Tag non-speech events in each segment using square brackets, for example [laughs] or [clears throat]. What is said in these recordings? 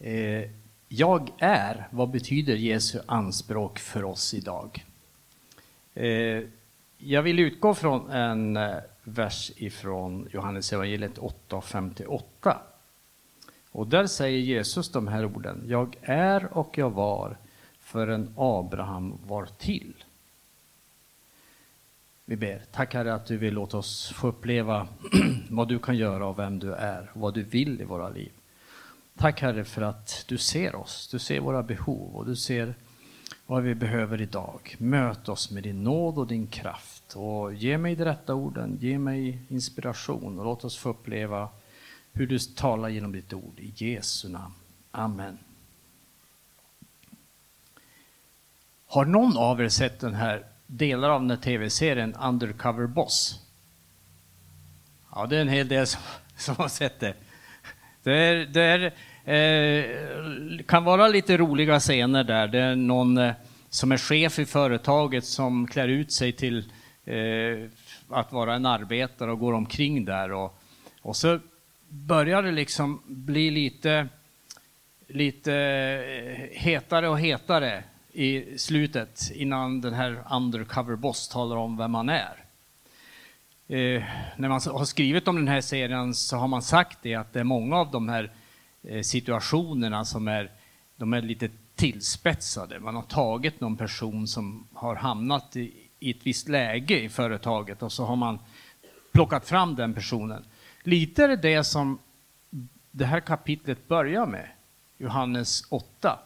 Eh, jag är, vad betyder Jesu anspråk för oss idag? Eh, jag vill utgå från en eh, vers ifrån Johannes evangeliet 8.58. Och där säger Jesus de här orden. Jag är och jag var förrän Abraham var till. Vi ber. Tack Herre att du vill låta oss få uppleva [clears throat] vad du kan göra och vem du är, vad du vill i våra liv. Tack Herre för att du ser oss, du ser våra behov och du ser vad vi behöver idag. Möt oss med din nåd och din kraft och ge mig de rätta orden, ge mig inspiration och låt oss få uppleva hur du talar genom ditt ord. I Jesu namn. Amen. Har någon av er sett den här delar av den här tv-serien Undercover Boss? Ja, det är en hel del som, [laughs] som har sett det. Det, är, det är, eh, kan vara lite roliga scener där. Det är någon eh, som är chef i företaget som klär ut sig till eh, att vara en arbetare och går omkring där. Och, och så börjar det liksom bli lite, lite eh, hetare och hetare i slutet innan den här undercover boss talar om vem man är. Eh, när man har skrivit om den här serien så har man sagt det att det är många av de här eh, situationerna som är, de är lite tillspetsade. Man har tagit någon person som har hamnat i, i ett visst läge i företaget och så har man plockat fram den personen. Lite är det det som det här kapitlet börjar med, Johannes 8.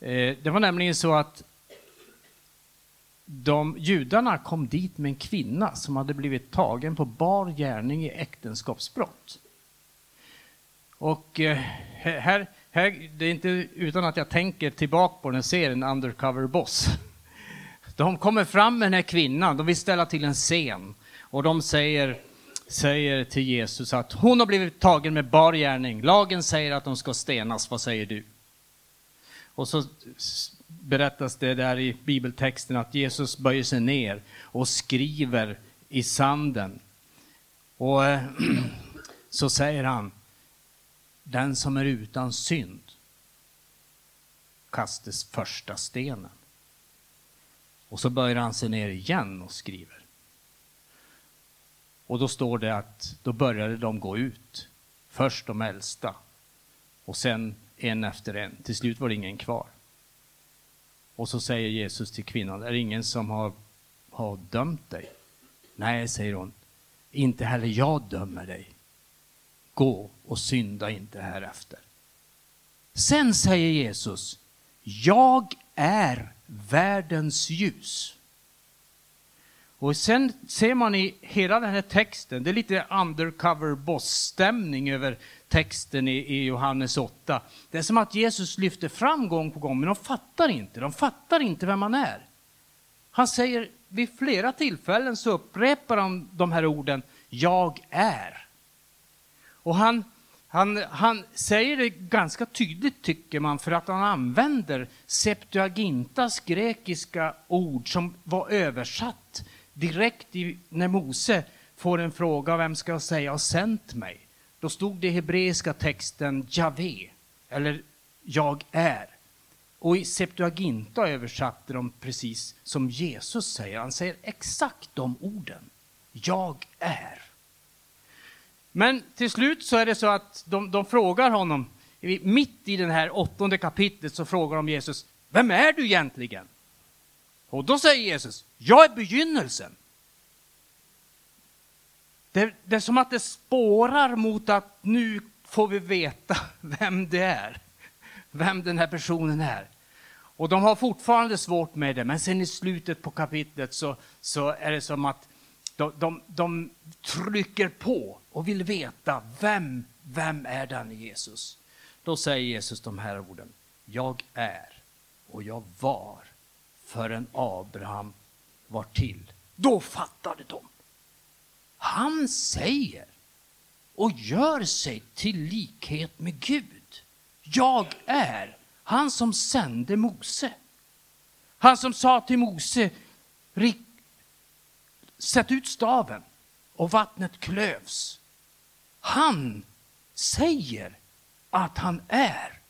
Eh, det var nämligen så att de, judarna kom dit med en kvinna som hade blivit tagen på bar gärning i äktenskapsbrott. Och eh, här, här, det är inte utan att jag tänker tillbaka på den serien Undercover Boss. De kommer fram med den här kvinnan, de vill ställa till en scen och de säger, säger till Jesus att hon har blivit tagen med bar gärning. Lagen säger att de ska stenas, vad säger du? Och så berättas det där i bibeltexten att Jesus böjer sig ner och skriver i sanden. Och eh, [clears throat] så säger han, den som är utan synd kastas första stenen. Och så böjer han sig ner igen och skriver. Och då står det att då började de gå ut. Först de äldsta och sen en efter en. Till slut var det ingen kvar. Och så säger Jesus till kvinnan, är det ingen som har, har dömt dig? Nej, säger hon, inte heller jag dömer dig. Gå och synda inte härefter. Sen säger Jesus, jag är världens ljus. Och sen ser man i hela den här texten, det är lite undercover boss-stämning över texten i, i, Johannes 8. Det är som att Jesus lyfter fram gång på gång, men de fattar inte. De fattar inte vem han är. Han säger vid flera tillfällen så upprepar han de här orden, jag är. Och han, han, han säger det ganska tydligt tycker man för att han använder Septuagintas grekiska ord som var översatt direkt i, när Mose får en fråga, vem ska jag säga har sänt mig? Då stod det i hebreiska texten Javé, eller jag är. Och i Septuaginta översatte de precis som Jesus säger. Han säger exakt de orden. Jag är. Men till slut så är det så att de, de frågar honom, mitt i det här åttonde kapitlet så frågar de Jesus, vem är du egentligen? Och då säger Jesus, jag är begynnelsen. Det, det, är som att det spårar mot att nu får vi veta [laughs] vem det är. Vem den här personen är. Och de har fortfarande svårt med det, men sen i slutet på kapitlet så, så är det som att de, de, de trycker på och vill veta vem, vem är den Jesus? Då säger Jesus de här orden. Jag är och jag var förrän Abraham var till. Då fattade de. Han säger och gör sig till likhet med Gud. Jag är han som sände Mose. Han som sa till Mose, sätt ut staven och vattnet klövs. Han säger att han är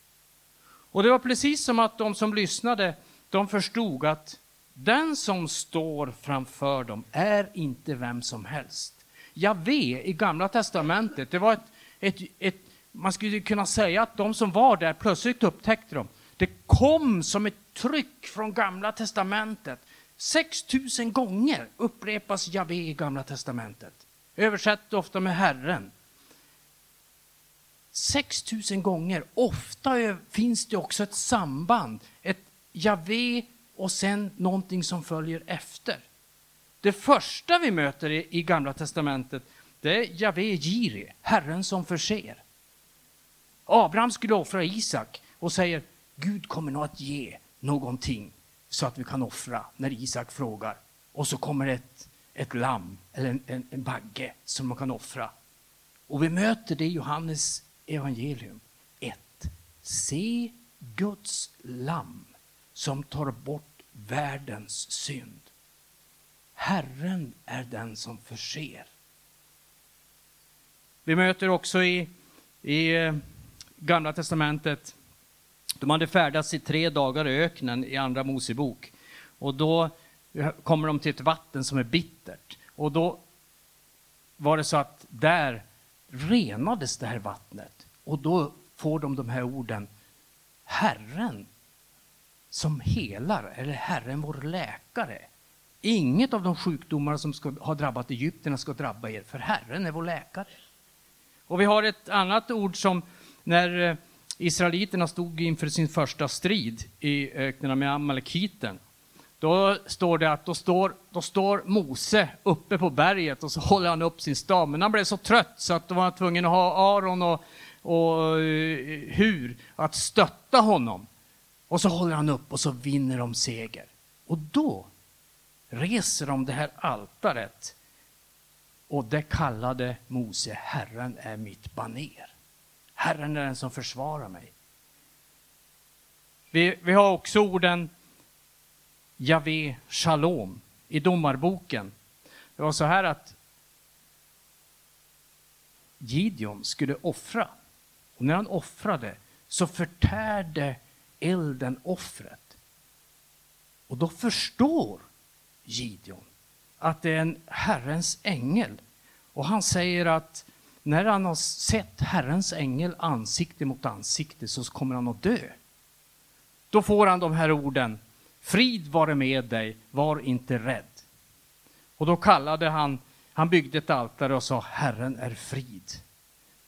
Och det var precis som att de som lyssnade, de förstod att den som står framför dem är inte vem som helst. Javé i Gamla Testamentet, det var ett, ett, ett, man skulle kunna säga att de som var där plötsligt upptäckte dem. det kom som ett tryck från Gamla Testamentet. 6000 gånger upprepas Javé i Gamla Testamentet. Översatt ofta med Herren. 6000 gånger. Ofta finns det också ett samband. Ett Javé och sen någonting som följer efter. Det första vi möter i, Gamla Testamentet det är Javé Jire, Herren som förser. Abraham skulle offra Isak och säger Gud kommer nog att ge någonting så att vi kan offra när Isak frågar. Och så kommer ett, ett lamm eller en, en, en bagge som man kan offra. Och vi möter det i Johannes evangelium 1. Se Guds lamm som tar bort världens synd. Herren är den som förser. Vi möter också i, i eh, Gamla testamentet, de hade färdats i tre dagar i öknen i Andra Mosebok. Och då kommer de till ett vatten som är bittert. Och då var det så att där renades det här vattnet. Och då får de de här orden, Herren som helar, eller Herren vår läkare. Inget av de sjukdomar som ska, har drabbat Egypten ska drabba er, för Herren är vår läkare. Och vi har ett annat ord som när eh, Israeliterna stod inför sin första strid i öknarna med Amalekiten. Då står det att då står, då står Mose uppe på berget och så håller han upp sin stav. Men han blev så trött så att då var tvungen att ha Aron och, och eh, Hur att stötta honom. Och så håller han upp och så vinner de seger. Och då reser de det här altaret och det kallade Mose Herren är mitt baner. Herren är den som försvarar mig. Vi, vi har också orden Javé Shalom i domarboken. Det var så här att Gideon skulle offra. Och när han offrade så förtärde elden offret. Och då förstår Gideon att det är en Herrens ängel. Och han säger att när han har sett Herrens ängel ansikte mot ansikte så kommer han att dö. Då får han de här orden. Frid vare med dig, var inte rädd. Och då kallade han, han byggde ett altare och sa Herren är frid.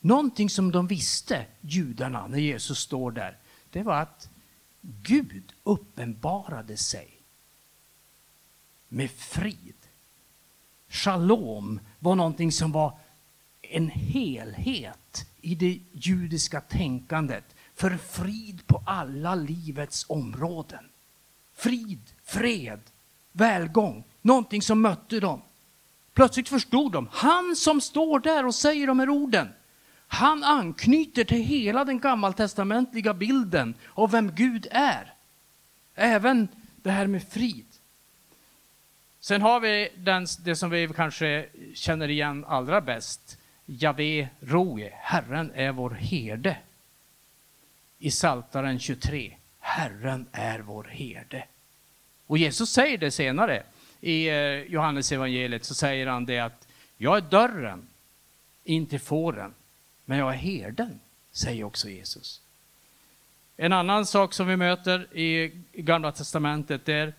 Någonting som de visste, judarna, när Jesus står där, det var att Gud uppenbarade sig med frid. Shalom var någonting som var en helhet i det judiska tänkandet för frid på alla livets områden. Frid, fred, välgång, någonting som mötte dem. Plötsligt förstod de, han som står där och säger de här orden, han anknyter till hela den gammaltestamentliga bilden av vem Gud är. Även det här med frid. Sen har vi den, det som vi kanske känner igen allra bäst. Javé Roe, Herren är vår herde. I Saltaren 23, Herren är vår herde. Och Jesus säger det senare i eh, Johannes evangeliet så säger han det att jag är dörren in till fåren, men jag är herden, säger också Jesus. En annan sak som vi möter i Gamla Testamentet är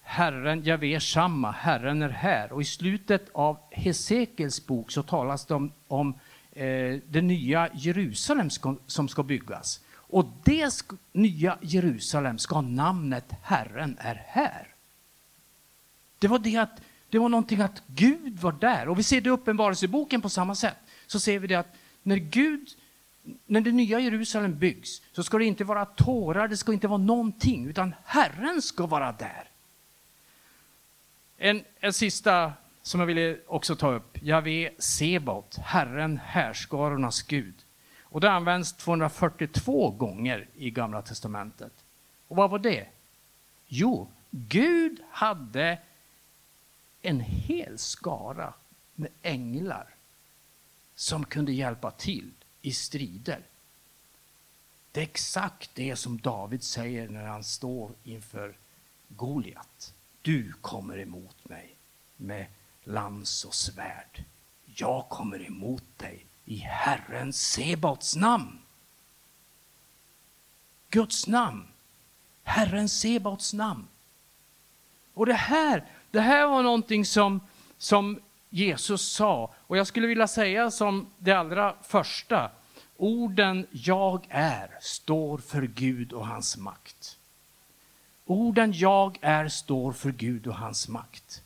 Herren, Javé samma, Herren är här. Och i slutet av Hesekels bok så talas det om, om eh, det nya Jerusalem ska, som ska byggas. Och det sk nya Jerusalem ska ha namnet Herren är här. Det var det att det var någonting att Gud var där. Och vi ser det i Uppenbarelseboken på samma sätt. Så ser vi det att när Gud, när det nya Jerusalem byggs så ska det inte vara tårar, det ska inte vara någonting, utan Herren ska vara där. En, en sista som jag ville också ta upp. Javé Sebot, Herren härskarornas Gud. Och det används 242 gånger i Gamla Testamentet. Och vad var det? Jo, Gud hade en hel skara med änglar som kunde hjälpa till i strider. Det är exakt det som David säger när han står inför Goliat. Du kommer emot mig med lans och svärd. Jag kommer emot dig i Herren Sebaots namn. Guds namn. Herren Sebaots namn. Och det här, det här var någonting som, som Jesus sa. Och jag skulle vilja säga som det allra första. Orden jag är står för Gud och hans makt. Orden jag är står för Gud och hans makt.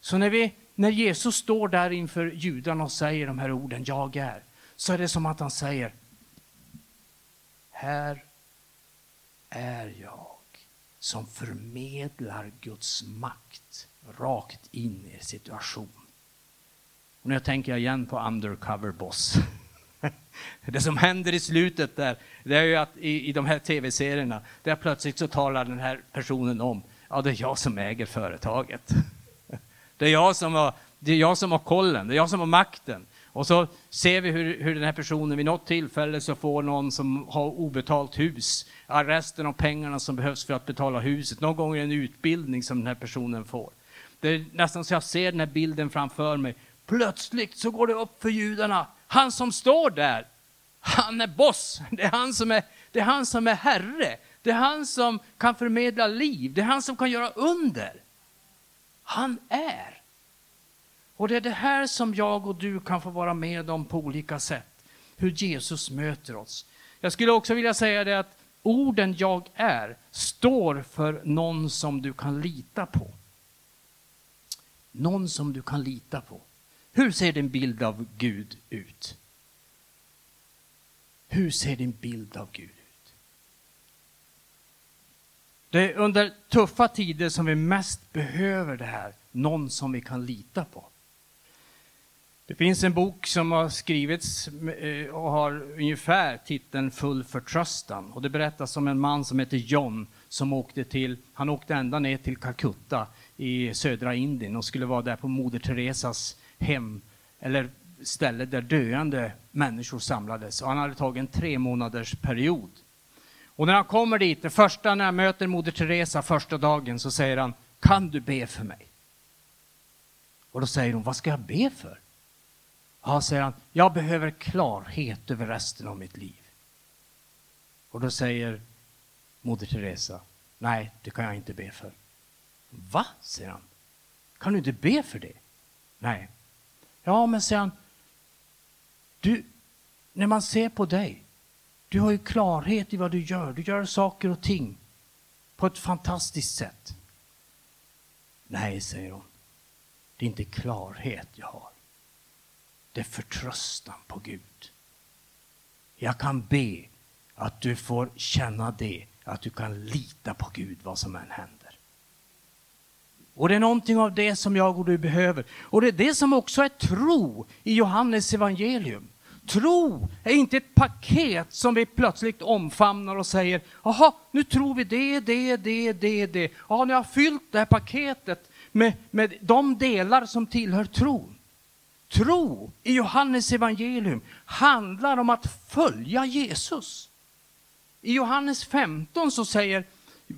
Så när, vi, när Jesus står där inför judarna och säger de här orden, jag är, så är det som att han säger, här är jag som förmedlar Guds makt rakt in i er situation. Och nu tänker jag igen på Undercover Boss. [laughs] Det som händer i slutet där, det är ju att i, i de här tv-serierna, där plötsligt så talar den här personen om, ja det är jag som äger företaget. [laughs] Det är jag som har, det är jag som har kollen, det är jag som har makten. Och så ser vi hur, hur den här personen vid något tillfälle så får någon som har obetalt hus, resten av pengarna som behövs för att betala huset. Någon gång är det en utbildning som den här personen får. Det är nästan så jag ser den här bilden framför mig. Plötsligt så går det upp för judarna. Han som står där, han är boss. Det är han som är, det är, han som är herre. Det är han som kan förmedla liv. Det är han som kan göra under. Han är. Och det är det här som jag och du kan få vara med om på olika sätt. Hur Jesus möter oss. Jag skulle också vilja säga det att orden jag är står för någon som du kan lita på. Någon som du kan lita på. Hur ser din bild av Gud ut? Hur ser din bild av Gud ut? Det är under tuffa tider som vi mest behöver det här, någon som vi kan lita på. Det finns en bok som har skrivits eh, och har ungefär titeln Full förtröstan. Och det berättas om en man som heter John som åkte till, han åkte ända ner till Calcutta i södra Indien och skulle vara där på Moder Teresas hem, eller ställe där döende människor samlades. Och han hade tagit en tre månaders period. Och när han kommer dit, det första när han möter Moder Teresa första dagen, så säger han, kan du be för mig? Och då säger hon, vad ska jag be för? Ja, säger han, jag behöver klarhet över resten av mitt liv. Och då säger Moder Teresa, nej, det kan jag inte be för. Va? säger han. Kan du inte be för det? Nej. Ja, men säger han, du, när man ser på dig, du har ju klarhet i vad du gör. Du gör saker och ting på ett fantastiskt sätt. Nej, säger hon. Det är inte klarhet jag har det är förtröstan på Gud. Jag kan be att du får känna det, att du kan lita på Gud vad som än händer. Och det är någonting av det som jag och du behöver. Och det är det som också är tro i Johannes evangelium. Tro är inte ett paket som vi plötsligt omfamnar och säger, jaha, nu tror vi det, det, det, det, det. Ja, nu har jag fyllt det här paketet med, med de delar som tillhör tron. Tro i Johannes evangelium handlar om att följa Jesus. I Johannes 15 så säger,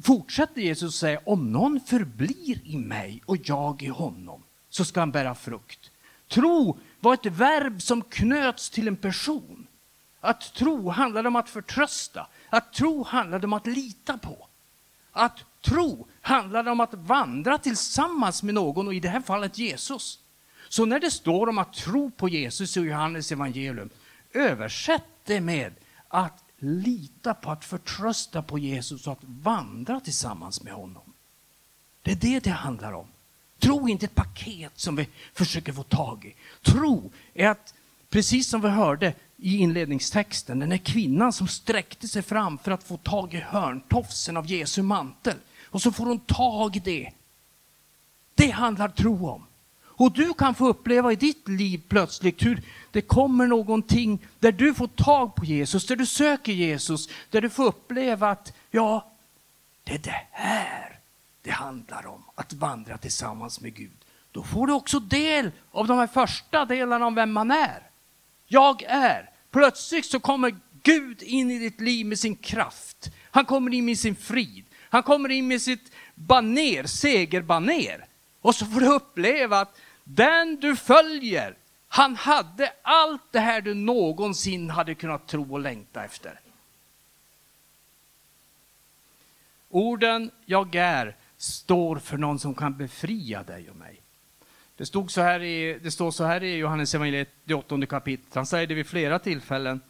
fortsätter Jesus säga, om någon förblir i mig och jag i honom så ska han bära frukt. Tro var ett verb som knöts till en person. Att tro handlade om att förtrösta. Att tro handlade om att lita på. Att tro handlade om att vandra tillsammans med någon och i det här fallet Jesus. Så när det står om att tro på Jesus i Johannes evangelium, översätt det med att lita på, att förtrösta på Jesus och att vandra tillsammans med honom. Det är det det handlar om. Tro är inte ett paket som vi försöker få tag i. Tro är att, precis som vi hörde i inledningstexten, den är kvinnan som sträckte sig fram för att få tag i hörntofsen av Jesu mantel. Och så får hon tag i det. Det handlar tro om. Och du kan få uppleva i ditt liv plötsligt hur det kommer någonting där du får tag på Jesus, där du söker Jesus, där du får uppleva att ja, det är det här det handlar om, att vandra tillsammans med Gud. Då får du också del av de här första delarna om vem man är. Jag är. Plötsligt så kommer Gud in i ditt liv med sin kraft. Han kommer in med sin frid. Han kommer in med sitt baner, segerbaner. Och så får du uppleva att den du följer, han hade allt det här du någonsin hade kunnat tro och längta efter. Orden jag är står för någon som kan befria dig och mig. Det, stod så här i, det står så här i Johannes evangeliet, det åttonde kapitlet. Han säger det vid flera tillfällen,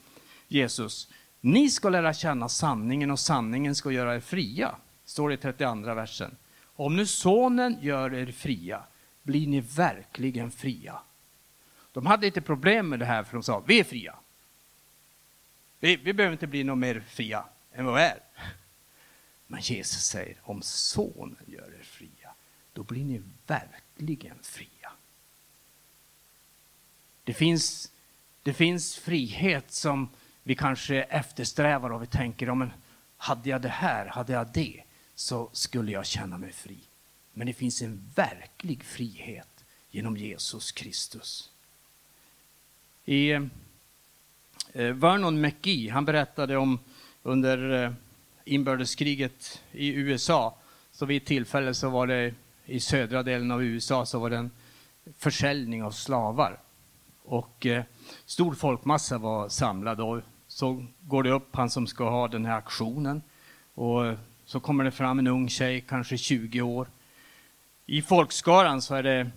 Jesus. Ni ska lära känna sanningen och sanningen ska göra er fria. Står det i 32 versen. Om nu sonen gör er fria blir ni verkligen fria. De hade inte problem med det här för de sa, vi är fria. Vi, vi behöver inte bli någon mer fria än vad vi är. Men Jesus säger, om sonen gör er fria, då blir ni verkligen fria. Det finns, det finns frihet som vi kanske eftersträvar och vi tänker, ja, men hade jag det här, hade jag det, så skulle jag känna mig fri. Men det finns en verklig frihet genom Jesus Kristus. I eh, Vernon McGee, han berättade om under eh, inbördeskriget i USA, så vid ett tillfälle så var det i södra delen av USA så var det en försäljning av slavar. Och eh, stor folkmassa var samlad och så går det upp han som ska ha den här aktionen. Och så kommer det fram en ung tjej, kanske 20 år. I folkskaran så är det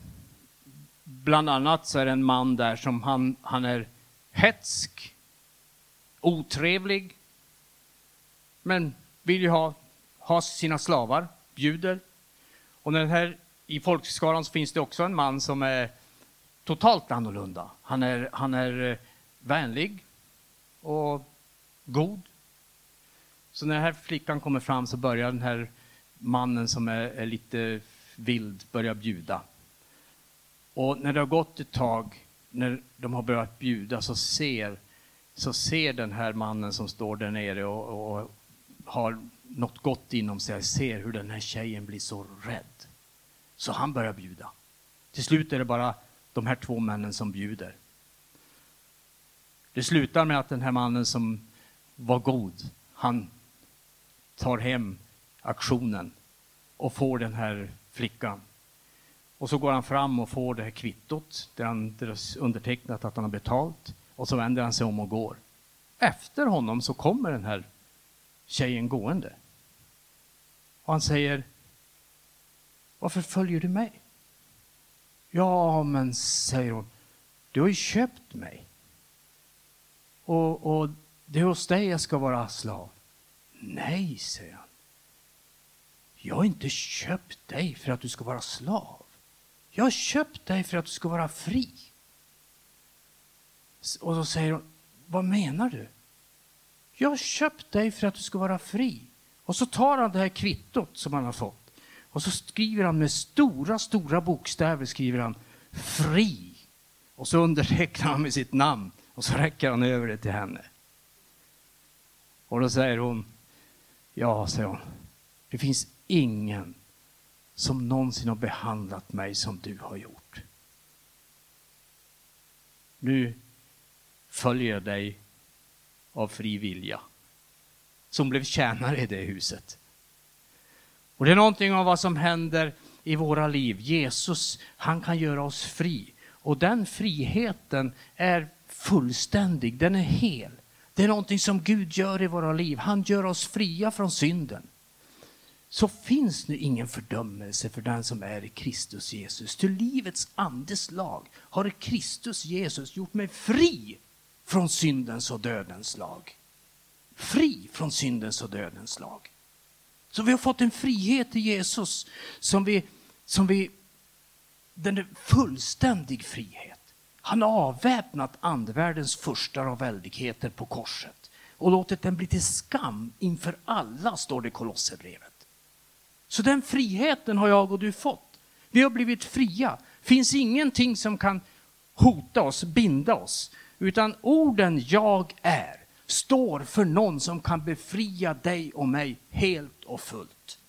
bland annat så är det en man där som han, han är hetsk, otrevlig, men vill ju ha, ha sina slavar, bjuder. Och den här, i folkskaran så finns det också en man som är totalt annorlunda. Han är, han är eh, vänlig och god. Så när den här flickan kommer fram så börjar den här mannen som är, är lite vild börja bjuda. Och när det har gått ett tag, när de har börjat bjuda, så ser, så ser den här mannen som står där nere och, och har något gott inom sig, ser hur den här tjejen blir så rädd. Så han börjar bjuda. Till slut är det bara de här två männen som bjuder. Det slutar med att den här mannen som var god, han tar hem aktionen och får den här flickan. Och så går han fram och får det här kvittot där han undertecknat att han har betalt och så vänder han sig om och går. Efter honom så kommer den här tjejen gående. Och han säger, varför följer du mig? Ja, men säger hon, du har ju köpt mig. Och, och det är hos dig jag ska vara slav. Nej, säger han. Jag har inte köpt dig för att du ska vara slav. Jag har köpt dig för att du ska vara fri. Och då säger hon, vad menar du? Jag har köpt dig för att du ska vara fri. Och så tar han det här kvittot som han har fått och så skriver han med stora, stora bokstäver skriver han fri. Och så undertecknar han med sitt namn och så räcker han över det till henne. Och då säger hon, ja, säger hon, det finns ingen som någonsin har behandlat mig som du har gjort. Nu följer jag dig av fri vilja. Som blev tjänare i det huset. Och det är någonting av vad som händer i våra liv. Jesus, han kan göra oss fri. Och den friheten är fullständig, den är hel. Det är någonting som Gud gör i våra liv. Han gör oss fria från synden. Så finns nu ingen fördömelse för den som är i Kristus Jesus. Till livets andes lag har Kristus Jesus gjort mig fri från syndens och dödens lag. Fri från syndens och dödens lag. Så vi har fått en frihet i Jesus som vi, som vi, den är fullständig frihet. Han har avväpnat andevärldens furstar och väldigheter på korset och låtit den bli till skam inför alla, står det i Kolosserbrevet. Så den friheten har jag och du fått. Vi har blivit fria. finns ingenting som kan hota oss, binda oss. Utan orden jag är står för någon som kan befria dig och mig helt och fullt.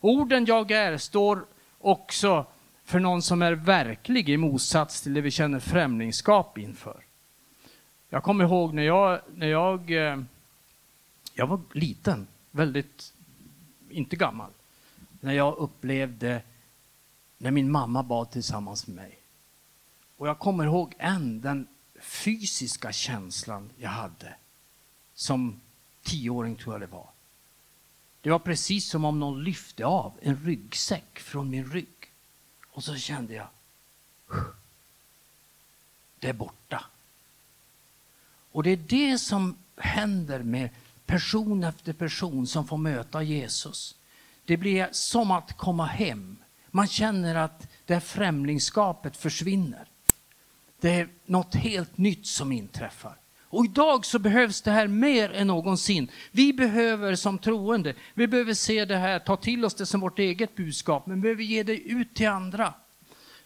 Orden jag är står också för någon som är verklig i motsats till det vi känner främlingskap inför. Jag kommer ihåg när jag, när jag, eh, jag var liten, väldigt, inte gammal, när jag upplevde när min mamma bad tillsammans med mig. Och jag kommer ihåg än den fysiska känslan jag hade som tioåring tror jag det var. Det var precis som om någon lyfte av en ryggsäck från min rygg. Och så kände jag, det är borta. Och det är det som händer med person efter person som får möta Jesus. Det blir som att komma hem. Man känner att det främlingskapet försvinner. Det är något helt nytt som inträffar. Och idag så behövs det här mer än någonsin. Vi behöver som troende, vi behöver se det här, ta till oss det som vårt eget budskap, men vi behöver ge det ut till andra.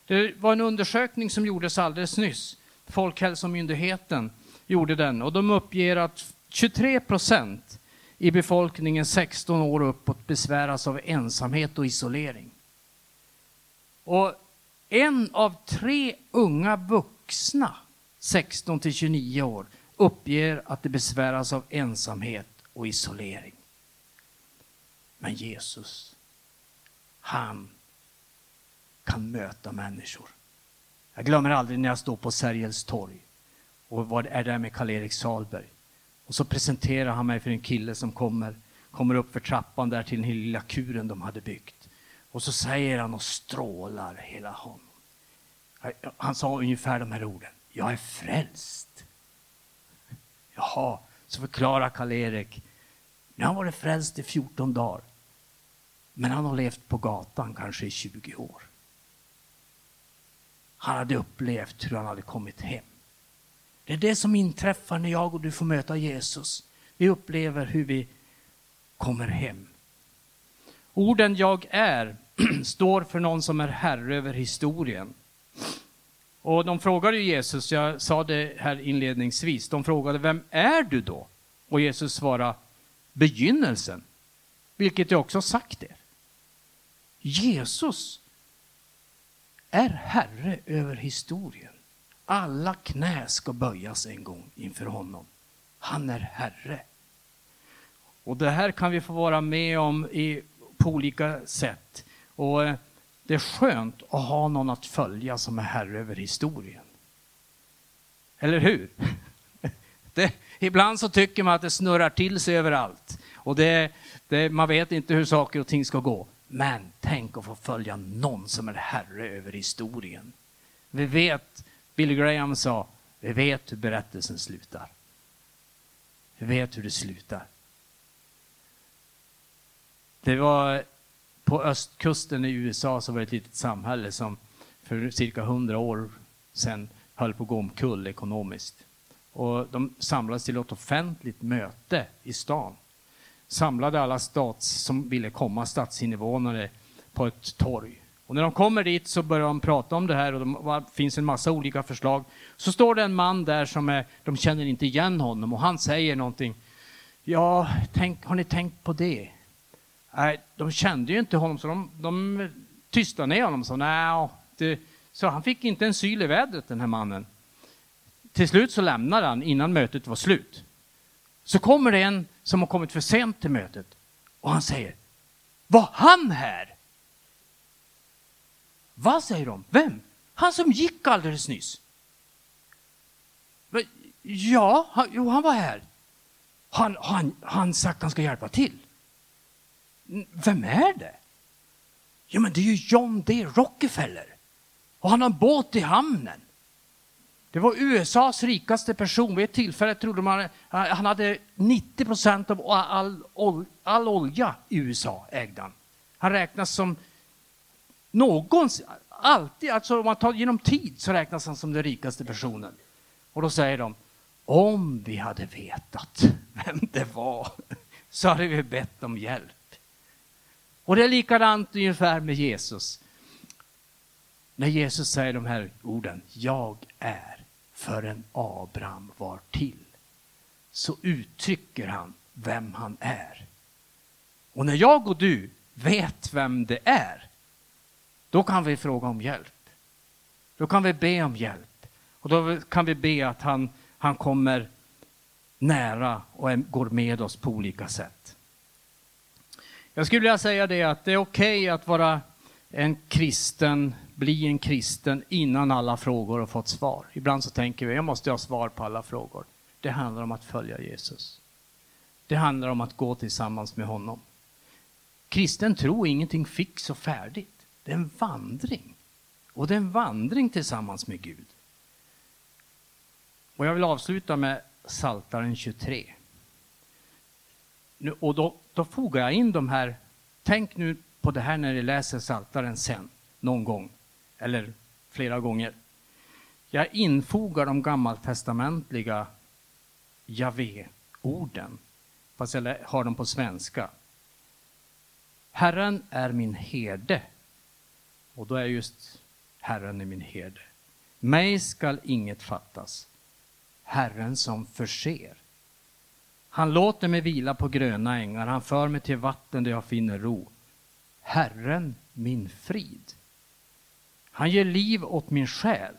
Det var en undersökning som gjordes alldeles nyss. Folkhälsomyndigheten gjorde den och de uppger att 23 procent i befolkningen 16 år och uppåt besväras av ensamhet och isolering. Och en av tre unga vuxna 16 till 29 år uppger att de besväras av ensamhet och isolering. Men Jesus, han kan möta människor. Jag glömmer aldrig när jag står på Sergels torg och vad är där med Karl-Erik Salberg. Och så presenterar han mig för en kille som kommer, kommer upp för trappan där till den lilla kuren de hade byggt. Och så säger han och strålar hela honom. Han sa ungefär de här orden. Jag är frälst. Jaha, så förklarar Karl-Erik. Nu har han varit frälst i 14 dagar. Men han har levt på gatan kanske i 20 år. Han hade upplevt hur han hade kommit hem. Det är det som inträffar när jag och du får möta Jesus. Vi upplever hur vi kommer hem. Orden jag är [clears throat] står för någon som är herre över historien. Och de frågade Jesus, jag sa det här inledningsvis, de frågade vem är du då? Och Jesus svarade begynnelsen, vilket jag också sagt er. Jesus är herre över historien. Alla knä ska böjas en gång inför honom. Han är herre. Och det här kan vi få vara med om i, på olika sätt. Och eh, det är skönt att ha någon att följa som är herre över historien. Eller hur? [laughs] Det, ibland så tycker man att det snurrar till sig överallt. Och det, det, man vet inte hur saker och ting ska gå. Men tänk att få följa någon som är herre över historien. Vi vet, Billy Graham sa, vi vet hur berättelsen slutar. Vi vet hur det slutar. Det var på östkusten i USA så var det ett litet samhälle som för cirka hundra år sedan höll på att gå omkull ekonomiskt. Och de samlades till ett offentligt möte i stan. Samlade alla stats som ville komma, stadsinvånare, på ett torg. Och när de kommer dit så börjar de prata om det här och det finns en massa olika förslag. Så står det en man där som är, de känner inte igen honom och han säger någonting. Ja, tänk, har ni tänkt på det? Nej, de kände ju inte honom så de, de tystade ner honom. Så, nej, det, så han fick inte en syl i vädret den här mannen. Till slut så lämnade han innan mötet var slut. Så kommer det en som har kommit för sent till mötet och han säger Var han här? Vad säger de? Vem? Han som gick alldeles nyss. Ja, han, jo, han var här. Han, han, han sagt att han ska hjälpa till. Vem är det? Ja, men det är ju John D. Rockefeller. Och han har en båt i hamnen. Det var USAs rikaste person. Vid ett tillfälle trodde man eh, han hade 90 procent av all, all, all olja i USA ägde han. Han räknas som någons, alltid, alltså om man tar genom tid så räknas han som den rikaste personen. Och då säger de, om vi hade vetat vem det var [laughs] så hade vi bett om hjälp. Och det är likadant ungefär med Jesus. När Jesus säger de här orden, jag är förrän Abraham var till, så uttrycker han vem han är. Och när jag och du vet vem det är, då kan vi fråga om hjälp. Då kan vi be om hjälp. Och då kan vi be att han, Han kommer nära och går med oss på olika sätt. Jag skulle vilja säga det att det är okej okay att vara en kristen, bli en kristen innan alla frågor har fått svar. Ibland så tänker vi, jag måste ha svar på alla frågor. Det handlar om att följa Jesus. Det handlar om att gå tillsammans med honom. Kristen tro är ingenting fix och färdigt. Det är en vandring. Och det är en vandring tillsammans med Gud. Och jag vill avsluta med Saltaren 23. Nu, och då, då fogar jag in de här, tänk nu på det här när ni läser Saltaren sen, någon gång, eller flera gånger. Jag infogar de gammaltestamentliga Javé-orden, fast jag har dem på svenska. Herren är min herde. Och då är just Herren är min herde. Mig skall inget fattas. Herren som förser. Han låter mig vila på gröna ängar, han för mig till vatten där jag finner ro. Herren min frid. Han ger liv åt min själ.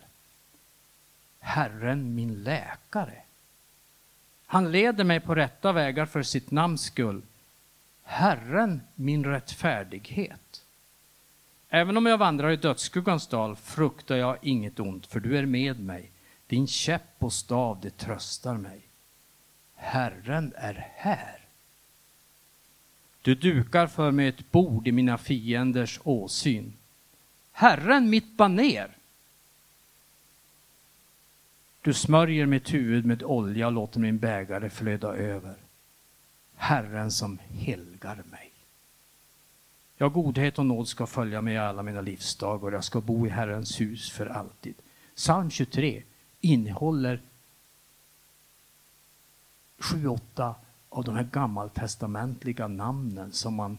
Herren min läkare. Han leder mig på rätta vägar för sitt namns skull. Herren min rättfärdighet. Även om jag vandrar i dödsskuggans dal fruktar jag inget ont, för du är med mig. Din käpp och stav, det tröstar mig. Herren är här. Du dukar för mig ett bord i mina fienders åsyn. Herren mitt baner. Du smörjer mitt huvud med olja och låter min bägare flöda över. Herren som helgar mig. Ja, godhet och nåd ska följa mig alla mina livsdagar och jag ska bo i Herrens hus för alltid. Psalm 23 innehåller sju, åtta av de här gammaltestamentliga namnen som man,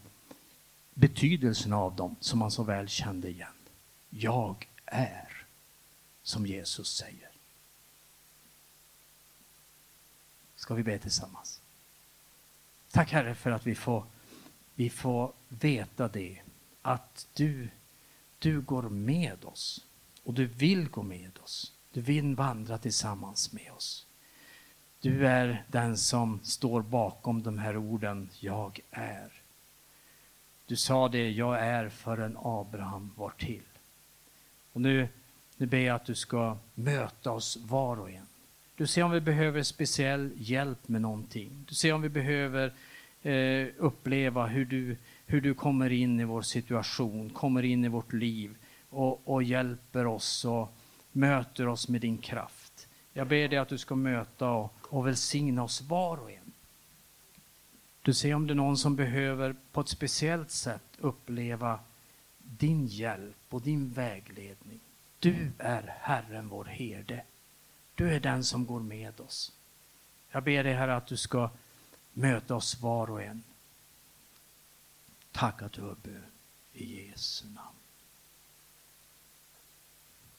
betydelsen av dem som man så väl kände igen. Jag är, som Jesus säger. Ska vi be tillsammans? Tack Herre för att vi får, vi får veta det, att du, du går med oss och du vill gå med oss. Du vill vandra tillsammans med oss. Du är den som står bakom de här orden, jag är. Du sa det, jag är förrän Abraham var till. Och nu, nu ber jag att du ska möta oss var och en. Du ser om vi behöver speciell hjälp med någonting. Du ser om vi behöver eh, uppleva hur du, hur du kommer in i vår situation, kommer in i vårt liv och, och hjälper oss och möter oss med din kraft. Jag ber dig att du ska möta och, och välsigna oss var och en. Du ser om det är någon som behöver på ett speciellt sätt uppleva din hjälp och din vägledning. Du är Herren vår herde. Du är den som går med oss. Jag ber dig Herre att du ska möta oss var och en. Tack att du har bön. I Jesu namn.